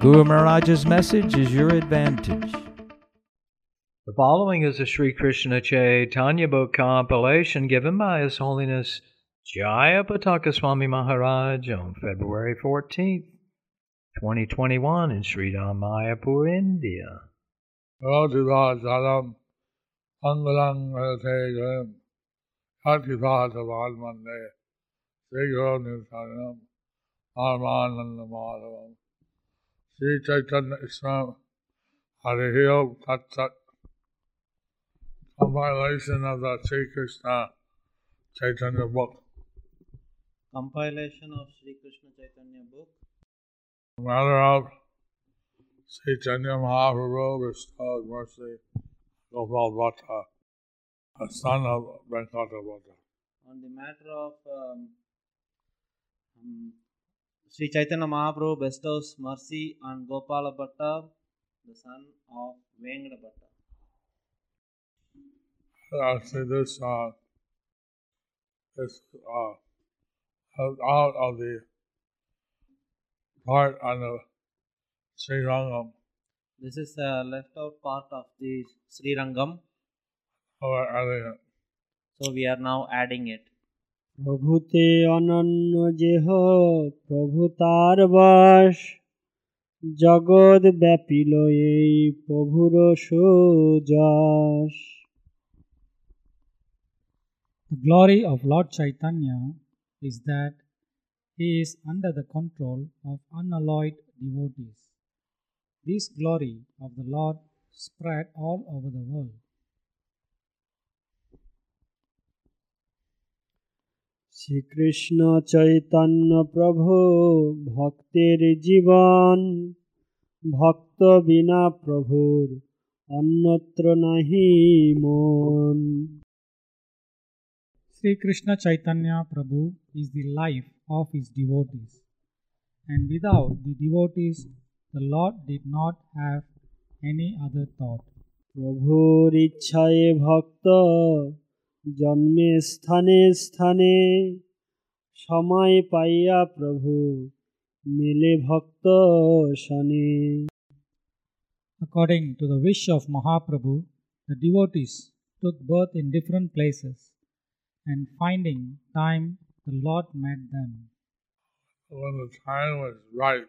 Guru Maharaj's message is your advantage. The following is a Sri Krishna Chaitanya book compilation given by His Holiness Jayapataka Swami Maharaj on February 14th, 2021 in Sri Mayapur, India. Rātidāsaram Angalang Tegaram Hatitāsavad Mande Sri Nisaranam Sri Chaitanya Islam Harihiyo Tat Sat Compilation of the Sri Krishna Chaitanya book. compilation of Sri Krishna Chaitanya book. Matter of Sri Chaitanya Mahaprabhu bestowed mercy Gopal Bhatta, a son of Venkata Bhatta. On the matter of um, um, Sri Chaitanya Mahaprabhu bestows mercy on Gopala Bhatta, the son of Venkata Bhatta. Actually, this, uh, this, uh, out of the part on the Sri Rangam, This is a left out part of the Sri Rangam, elegant. so we are now adding it. প্রভুতে অনন্য যেহ প্রভু তার বাস জগৎ ব্যাপিল এই প্রভুর সুযশ The glory of Lord Chaitanya is that he is under the control of unalloyed devotees. This glory of the Lord spread all over the world. Shrikrishna Chaitanya প্রভু ভক্তের জীবন ভক্ত বিনা প্রভুর অন্যত্র নাহি মন Sri Krishna Chaitanya Prabhu is the life of his devotees, and without the devotees, the Lord did not have any other thought. প্রভুর ইচ্ছায় ভক্ত জন্মে স্থানে স্থানে সময় পাইয়া প্রভু মেলে ভক্ত শনে According to the wish of Mahaprabhu, the devotees took birth in different places, and finding time, the Lord met them. When the time was right,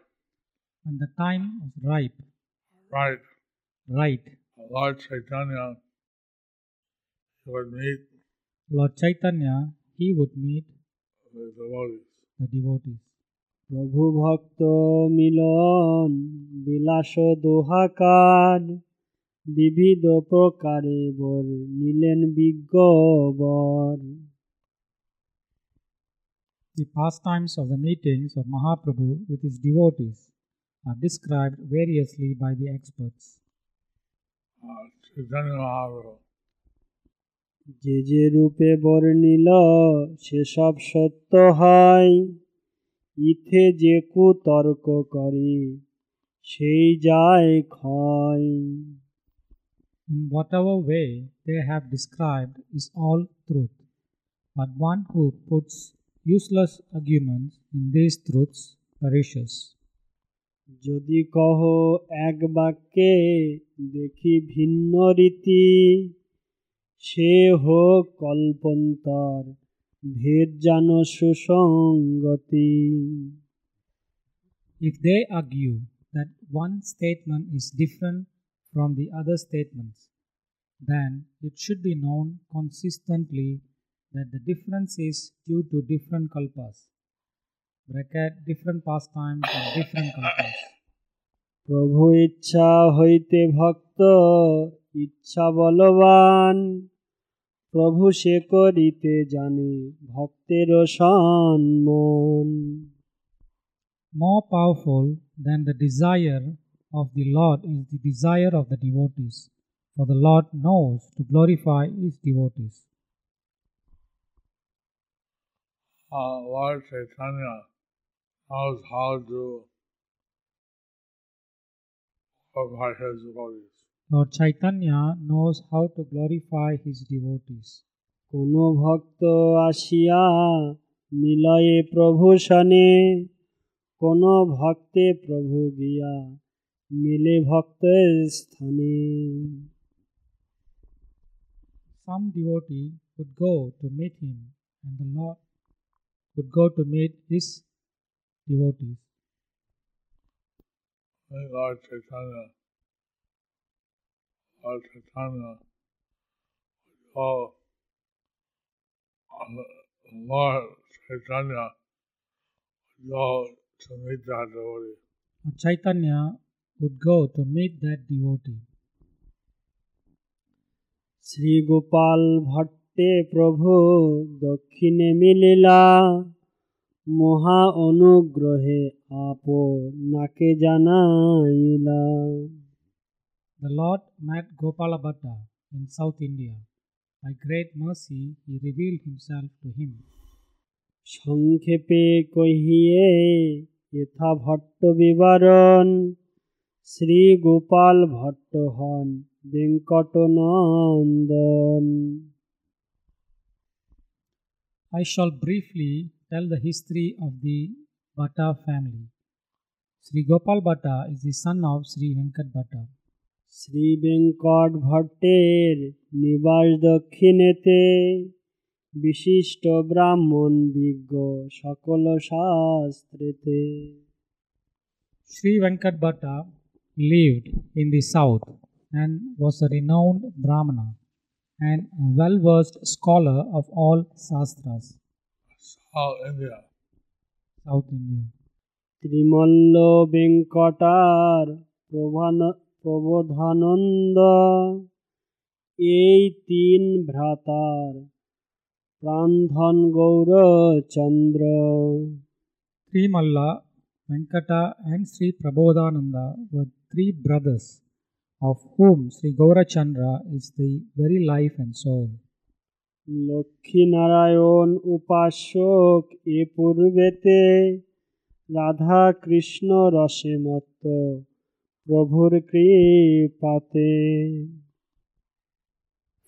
When the time was ripe, right, right, Lord Chaitanya would meet Lord Chaitanya, he would meet the devotees. the devotees. প্রভু ভক্ত মিলন বিলাস দোহাকার বিবিধ প্রকারে বর নিলেন বিজ্ঞ বর The pastimes of the meetings of Mahaprabhu with his devotees are described variously by the experts. Uh, Chaitanya Mahaprabhu যে যে রূপে বর্ণিল সেসব সত্য হয় ইথে যে কুতর্ক করে সেই যায় ক্ষয় In whatever way they have described is all truth, but one who puts useless arguments in these truths perishes. যদি কহ এক বাক্যে দেখি ভিন্ন রীতি সে হোক কল্পন্তর ভেদ জান সুসঙ্গতি If they argue that one statement is different from the other statements, then it should be known consistently that the difference is due to different kalpas. Bracket different pastimes and different kalpas. প্রভু ইচ্ছা হইতে ভক্ত ইচ্ছা বলবান প্রভু সে করিতে জানে ভক্তের সম্মান More powerful than the desire of the Lord is the desire of the devotees, for the Lord knows to glorify his devotees. Uh, Lord Chaitanya knows how to glorify his devotees. Lord Chaitanya knows how to glorify his devotees. কোন ভক্ত আসিয়া মিলয়ে প্রভু সনে কোন ভক্তে প্রভু গিয়া মিলে ভক্তের স্থানে Some devotee would go to meet him, and the Lord would go to meet his devotees. May Lord Chaitanya, Lord Chaitanya, oh, Lord Chaitanya, go to meet that devotee. Lord Chaitanya would go to meet that devotee. Shri Gopal ভট্টে প্রভু দক্ষিণে মিলিলা মহা অনুগ্রহে up নাকে জানাইলা The Lord met Gopala Bhatta in South India. By great mercy, he revealed himself to him. সংক্ষেপে কহিয়ে ভট্ট বিবরণ শ্রী গোপাল ভট্ট হন বেঙ্কটনন্দন I shall briefly tell the history of the Bhatta family. Sri Gopal Bhatta is the son of Sri Venkat Bhatta. Shri Venkat ভট্টের নিবাস দক্ষিণেতে বিশিষ্ট ব্রাহ্মণ বিজ্ঞ সকল শাস্ত্রেতে Sri Venkat Bhatta lived in the south and was a renowned Brahmana and well versed scholar of all sastras. South India. South India. ত্রিমল্ল বেঙ্কটার Prabhan Prabodhananda এই তিন ভ্রাতার প্রাণধন Gourchandra Trimalla, Venkata, and Sri Prabodhananda were three brothers, of whom Sri Gaurachandra is the very life and soul. Lakshminarayan উপাসক এ পূর্বেতে রাধা কৃষ্ণ রসে মত্ত प्रभुर कृपाते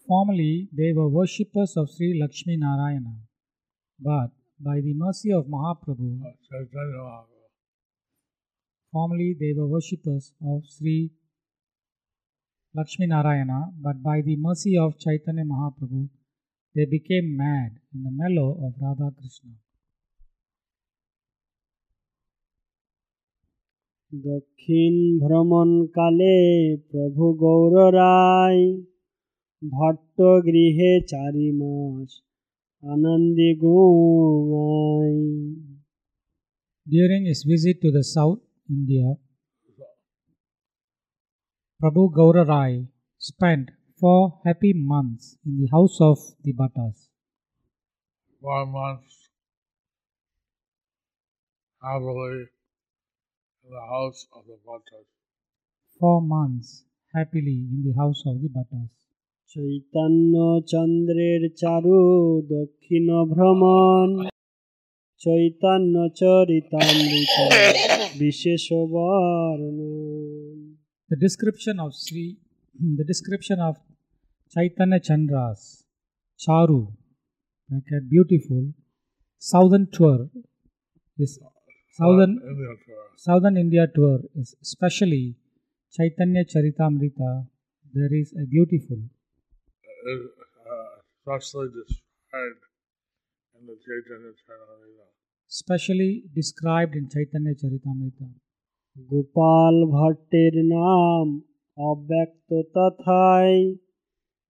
Formerly, they were worshippers of Sri Lakshmi Narayana, but by the mercy of Mahaprabhu, formerly they were worshippers of Sri Lakshmi Narayana, but by the mercy of Chaitanya Mahaprabhu, they became mad in the mellow of Radha Krishna. দক্ষিণ ভ্রমণকালে প্রভু গৌর রায় ভট্ট গৃহে চারি মাস আনন্দে গুমাই During his visit to the South India, Prabhu Gaura Rai spent four happy months in the house of the Bhattas. Four months happily in the house of the Bhattas. Four months happily in the house of the Bhattas. Chaitanya চন্দ্রের চারু দক্ষিণ ভ্রমণ চৈতন্য চরিতামৃত বিশেষ বর্ণন The description of Sri, the description of Chaitanya Chandra's Charu, bracket beautiful, southern tour is southern India tour. southern India tour is especially Chaitanya Charitamrita. There is a beautiful, is uh, especially described in the Chaitanya Charitamrita. specially described in Chaitanya Charitamrita. Gopal ভট্টের নাম অব্যক্ত তথায়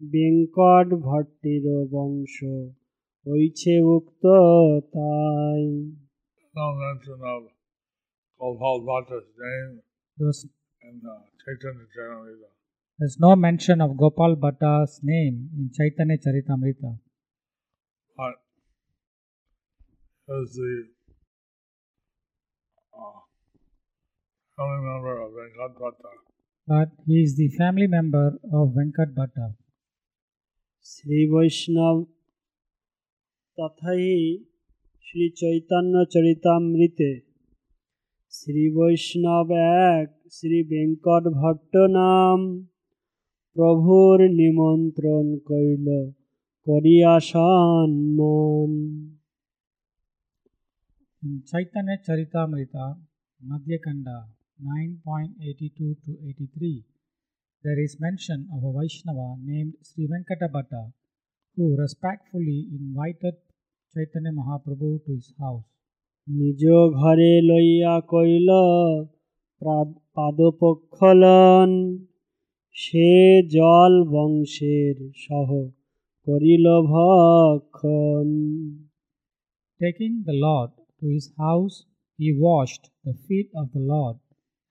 বেঙ্কট ভট্টের বংশ হইছে উক্ত তাই no mention of Gopal Bhatta's name there was, in uh, Chaitanya Charitamrita. There's no mention of Gopal Bhatta's name in Chaitanya Charitamrita. But as the uh, family member of Venkat Bhatta. But he is the family member of Venkat Bhatta. Sri Vaishnav तथा শ্রী চৈতন্য চরিতামৃতে শ্রী বৈষ্ণব এক শ্রী বেঙ্কট ভট্ট নাম প্রভুর নিমন্ত্রণ কইল করিয়া সম্মান In Chaitanya Charitamrita, Madhya Kanda 9.82 to 83, there is mention of a Vaishnava named Sri Venkata Bhatta who respectfully invited Chaitanya Mahaprabhu to his house. নিজ ঘরে লইয়া কইল প্রা- পাদপক্ষলন সে জল বংশের সহ করিল ভক্ষণ Taking the Lord to his house, he washed the feet of the Lord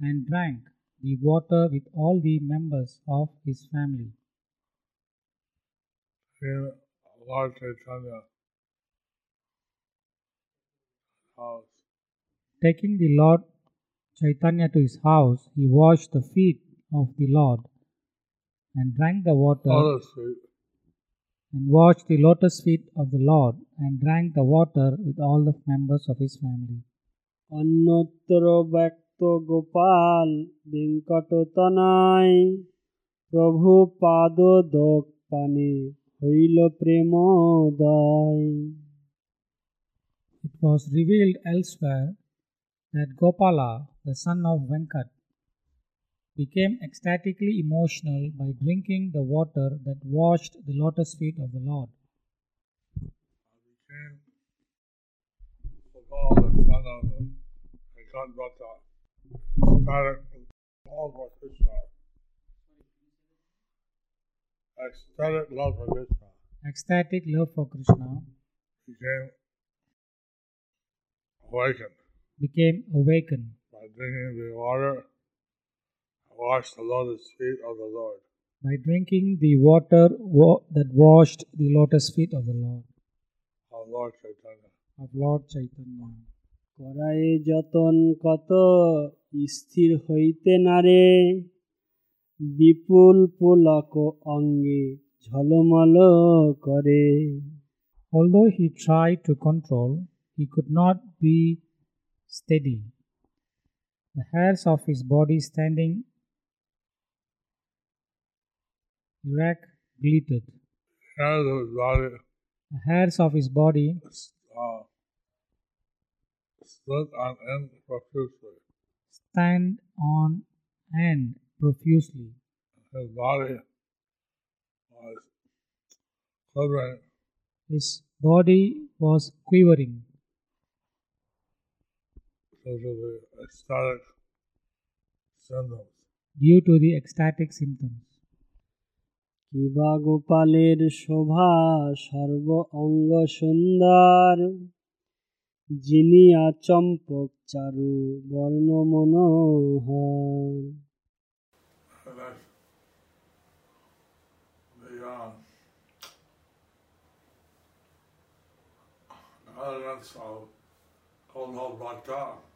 and drank the water with all the members of his family. In Lord Chaitanya house. Taking the Lord Chaitanya to his house, he washed the feet of the Lord and drank the water Lotus feet. and washed the lotus feet of the Lord and drank the water with all the members of his family. অন্যত্র ব্যক্ত গোপাল বেঙ্কটতনায় প্রভু পাদ দোক পানে হইল প্রেমোদয় It was revealed elsewhere that Gopala, the son of Venkat, became ecstatically emotional by drinking the water that washed the lotus feet of the Lord. Ecstatic love for Krishna Ecstatic love for Krishna became awakened became awakened by drinking the water washed the lotus feet of the Lord. by drinking the water wa- that washed the lotus feet of the Lord, Of Lord Chaitanya. of Lord Chaitanya. করায়ে যতন কত স্থির হইতে নারে বিপুল পুলক অঙ্গে ঝলমল করে Although he tried to control, he could not be steady. The hairs of his body standing erect glittered. Hairs of his body The hairs of his body uh, stood on end profusely. stand on end profusely. His body was quivering His body was quivering due to the ecstatic symptoms. due to the ecstatic symptoms. কিবা গোপালের শোভা সর্ব অঙ্গ সুন্দর যিনি আচম্পক চারু বর্ণ মনোহর uh, elegance of Gopal Bhatta.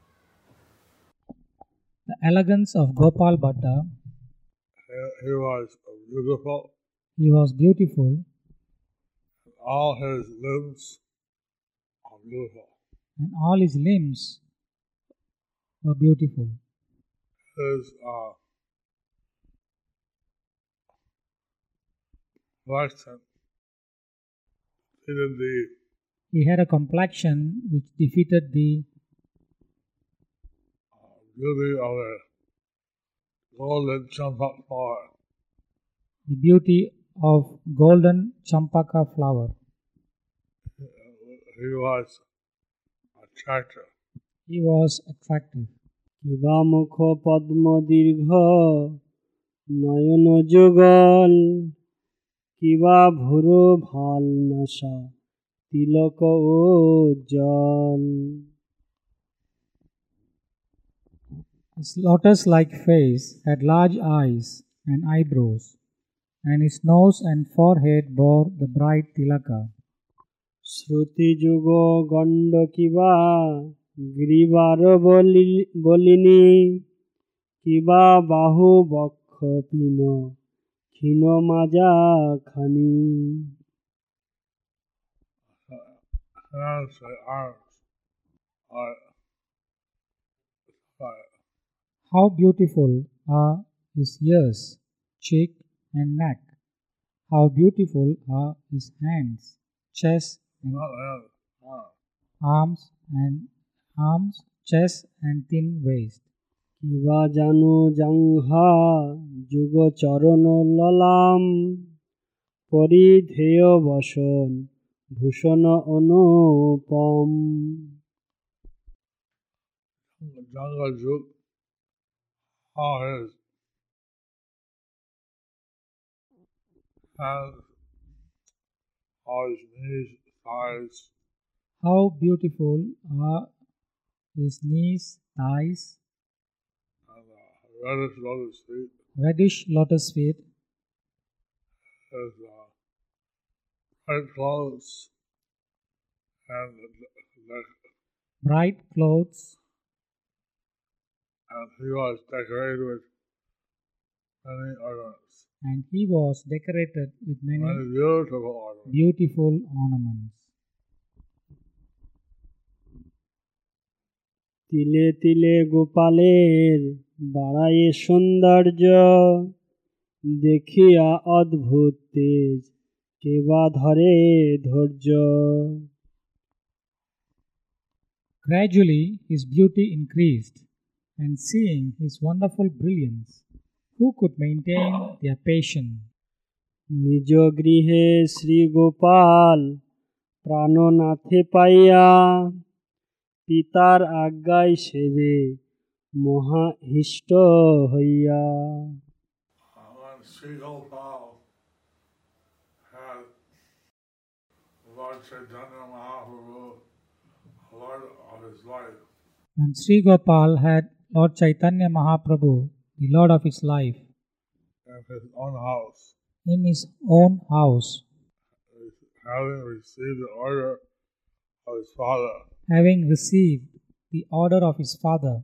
The elegance of Gopal Bhatta, He, he was beautiful. he was beautiful, All his limbs are beautiful. and all his limbs were beautiful. His uh, complexion exceeded the He had a complexion which defeated the beauty of a golden champak flower. the beauty of golden champaka flower. He was attractive. He was attractive. মুখ পদ্ম দীর্ঘ নয়ন যুগল কিবা ভুরো ভালো নাশা তিলক ও জল His lotus like face had large eyes and eyebrows, and his nose and forehead bore the bright tilaka. শ্রুতি যুগ গণ্ড কিবা গ্রীবার বলি বলিনি কিবা বাহু বক্ষ পিন ক্ষীণ মাজা খানি hands and arms are fire. How beautiful are his ears, cheek, and neck. How beautiful are his hands, chest, and Not hands, arms. arms, and arms, chest, and thin waist. কিবা জানো জাংহা যুগ চরণ ললাম পরিধেয় বসন ভূষণ অনুপম Jungle Juk, his hands, all his knees, thighs, How beautiful are his knees, thighs, and uh, reddish lotus feet, reddish lotus feet, his uh, bright clothes, and the, bright clothes, and he was decorated with many ornaments, and he was decorated with many many beautiful ornaments. beautiful ornaments. তিলে তিলে গোপালের বাড়ায়ে সৌন্দর্য দেখিয়া অদ্ভুত তেজ কেবা ধরে ধৈর্য Gradually his beauty increased, and seeing his wonderful brilliance, who could maintain their patience? নিজ গৃহে শ্রী গোপাল প্রাণনাথে পাইয়া পিতার আজ্ঞায় সেবে মহাহিষ্ট হইয়া When Sri Gopal had Lord Chaitanya Mahaprabhu, Lord of his life, When Sri Gopal had Lord Chaitanya Mahaprabhu, the Lord of his life, in his own house, in his own house, having received the order of his father, having received the order of his father,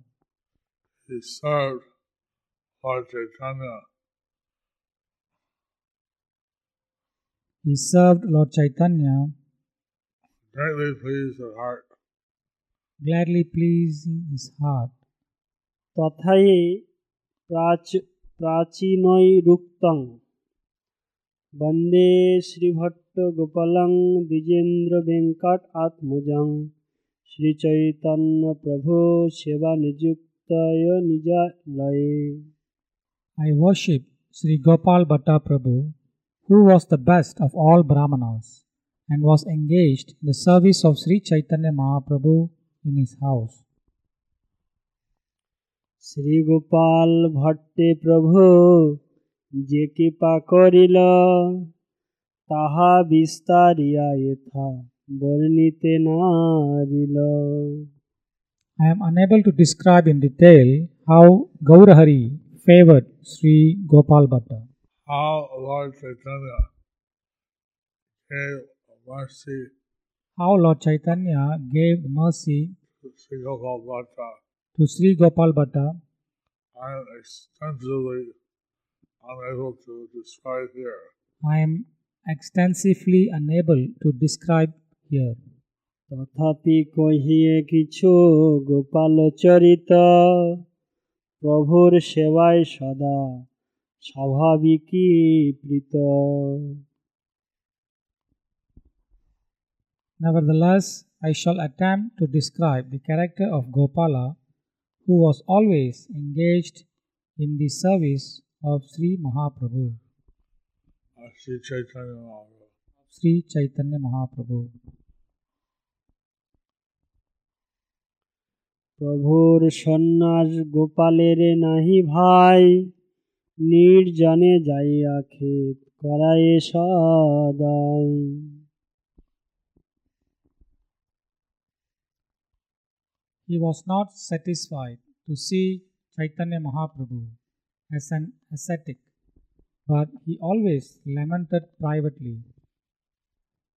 he served Lord Chaitanya. He served Lord Chaitanya, greatly pleased his heart. gladly pleasing his heart. तथा प्राच प्राचीनयुक्त वंदे श्रीभट्टगोपाल दिजेन्द्र वेकट आत्मज। श्रीचैतन्य प्रभु सेवा निजुक्त निजालय। I worship Shri Gopal Bhatta Prabhu who was the best of all brahmanas and was engage the service of Shri Chaitanya Mahaprabhu in his house Shri Gopal भट्टे प्रभु जे कृपा କରିଲ ତାହା ବିସ୍ତାରିଆ ଏଥା ବର୍ଣ୍ଣିତେ ନାରିଲ I am unable to describe in detail how Gaurahari favored Sri Gopal Bhatta. How Lord Chaitanya gave mercy. How Lord Chaitanya gave mercy to Sri Gopal Bhatta. to Sri Gopal Bhatta. I am extensively unable to describe here. I am extensively unable to describe here. তথাপি কহিয়ে কিছু গোপাল চরিত প্রভুর সেবায় সদা স্বাভাবিকই প্রীত Nevertheless, I shall attempt to describe the character of Gopala, who was always engaged in the service of Sri Mahaprabhu, Uh, Sri Chaitanya Mahaprabhu. Sri Chaitanya Mahaprabhu. প্রভুর সন্ন্যাস গোপালের নাহি ভাই নির্জনে যাইয়া খেত করায়ে সদাই He was not satisfied to see Chaitanya Mahaprabhu as an ascetic, but he always lamented privately.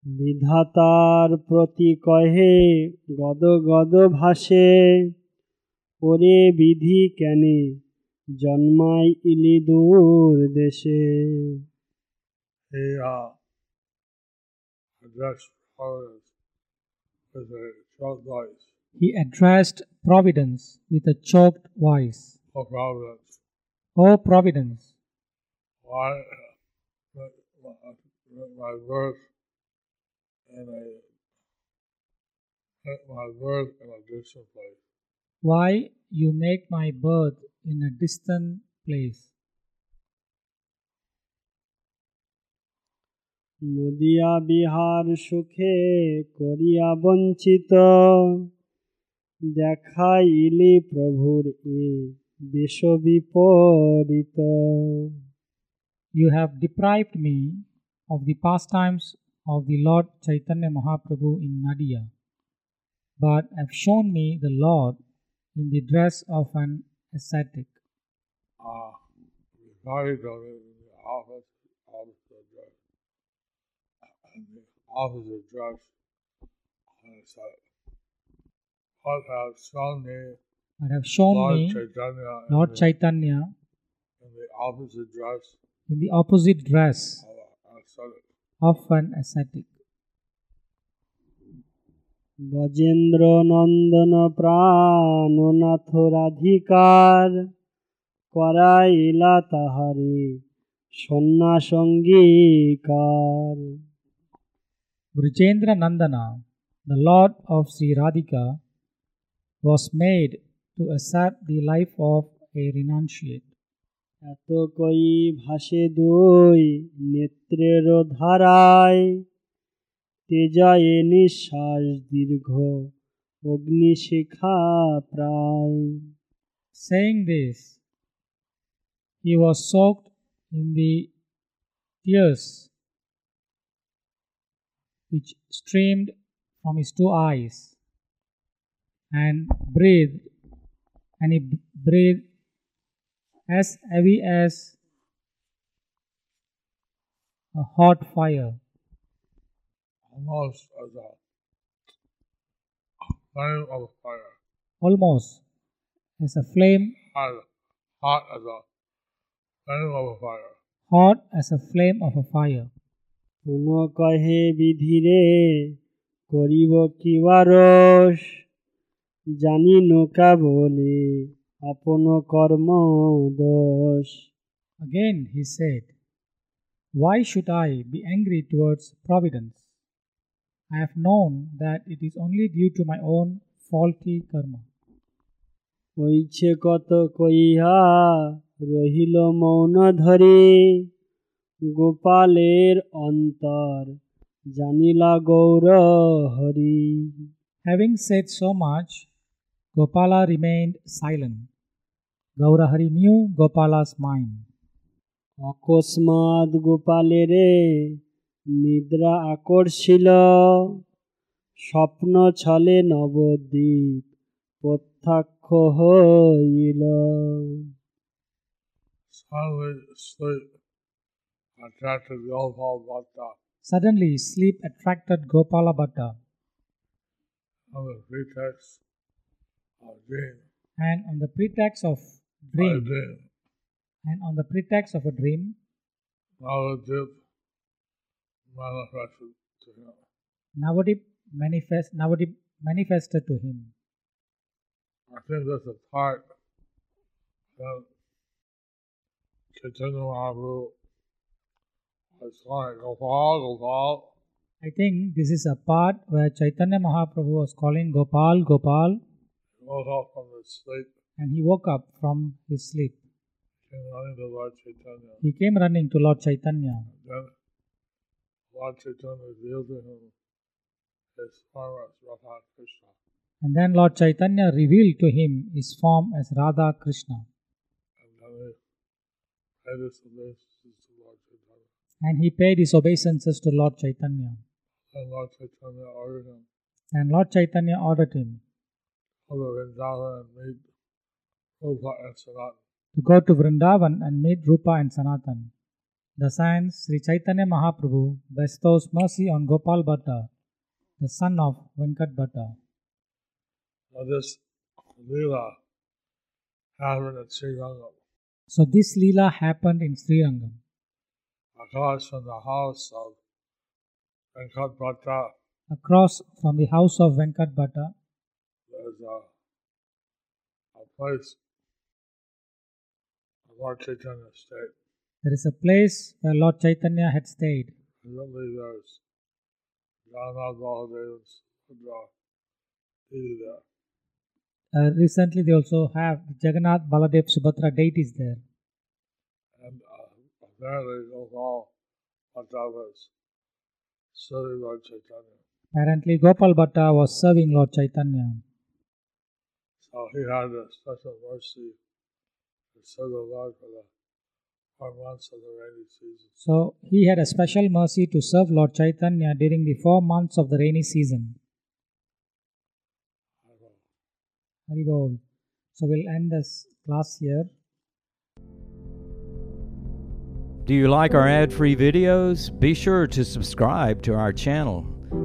বিধাতার প্রতি কহে গদ গদ ভাসে ওরে বিধি কেনে জন্মায় ইলি দূর দেশে He uh, addressed Providence with a short voice. He addressed Providence with a choked voice. Oh, Providence, O Providence, why uh, my, my birth in a my birth in a distant place? why you make my birth in a distant place? Nadia Bihar সুখে করিয়া বঞ্চিত দেখাইলি প্রভুর এ বেশ বিপরীত You have deprived me of the pastimes of the Lord Chaitanya Mahaprabhu in Nadia, but have shown me the Lord in the dress of an ascetic. Uh, before to me in the office, office address, and the office address, I said, What have shown me But have shown Lord me Chaitanya in Lord the- Chaitanya in the office address in the opposite dress of an ascetic. of an ascetic. Gajendra নন্দন প্রাণনাথ রাধিকার করাইলা তাহারে সন্ন্যাসঙ্গীকার Brujendra Nandana, the Lord of Sri Radhika, was made to accept the life of a renunciate. এত কই ভাসে দই নেত্রের ধারায় তেজয়ে নিঃশ্বাস দীর্ঘ অগ্নিশিখা প্রায় Saying this, he was soaked in the tears which streamed from his two eyes and breathed, and he b- breathed as heavy as a hot fire, almost as a flame of fire, almost as a flame, hot, hot as a flame of a fire. hot as a flame of a fire. কোন কহে বিধিরে করিব কি bars জানি নৌকা বলে আপন কর্ম দোষ Again he said, Why should I be angry towards Providence? I have known that it is only due to my own faulty karma. হইছে কত কইহা রহিল মৌন ধরে গোপালের অন্তর জানিলা Gaura Hari Having said so much, Gopala remained silent. Gaurahari knew Gopala's mind. অকস্মাৎ গোপালেরে নিদ্রা আকর্ষিল স্বপ্ন ছলে নবদ্বীপ প্রত্যাক্ষ হইল Suddenly, sleep attracted Suddenly, sleep attracted Gopala Bhatta, dream. and on the pretext of dream, dream. and on the pretext of a dream, Navadip manifested to him. Navadip manifest Navadip manifested to him. I think that's a part that Chaitanya Mahaprabhu was calling Gopal, Gopal. I think this is a part where Chaitanya Mahaprabhu was calling Gopal, Gopal, He up from his sleep, and he woke up from his sleep. came running to Lord Chaitanya. He came running to Lord Chaitanya. Then Lord Chaitanya revealed to him his form as Radha Krishna. And then Lord Chaitanya revealed to him his form as Radha Krishna. And then he paid his obeisances to Lord Chaitanya. And he paid his obeisances to Lord Chaitanya. And Lord Chaitanya ordered him And Lord Chaitanya ordered him to go to Vrindavan and meet Rupa and Sanatan. to go to Vrindavan and meet Rupa and Sanatan. The signs Sri Chaitanya Mahaprabhu bestows mercy on Gopal Bhatta, the son of Venkat Bhatta. Now this Leela happened at Sri Rangam. So this Leela happened in Srirangam. across from the house of Venkat Bhatta. Across from the house of Venkat Bhatta, There's a, a place, Lord Chaitanya State. there is a place where Lord Chaitanya had stayed. Presently there's Jagannath Baladeva's deity there. Uh, recently, they also have Jagannath, Baladev, Subhadra deities there. And uh, apparently Gopal Bhatta was serving Lord Chaitanya. Apparently, Gopal Bhatta was serving Lord Chaitanya. So he had a special mercy to serve the Lord for the four months of the rainy season. So, he had a special mercy to serve Lord Chaitanya during the four months of the rainy season. Haribol. So, we'll end this class here. Do you like our ad free videos? Be sure to subscribe to our channel.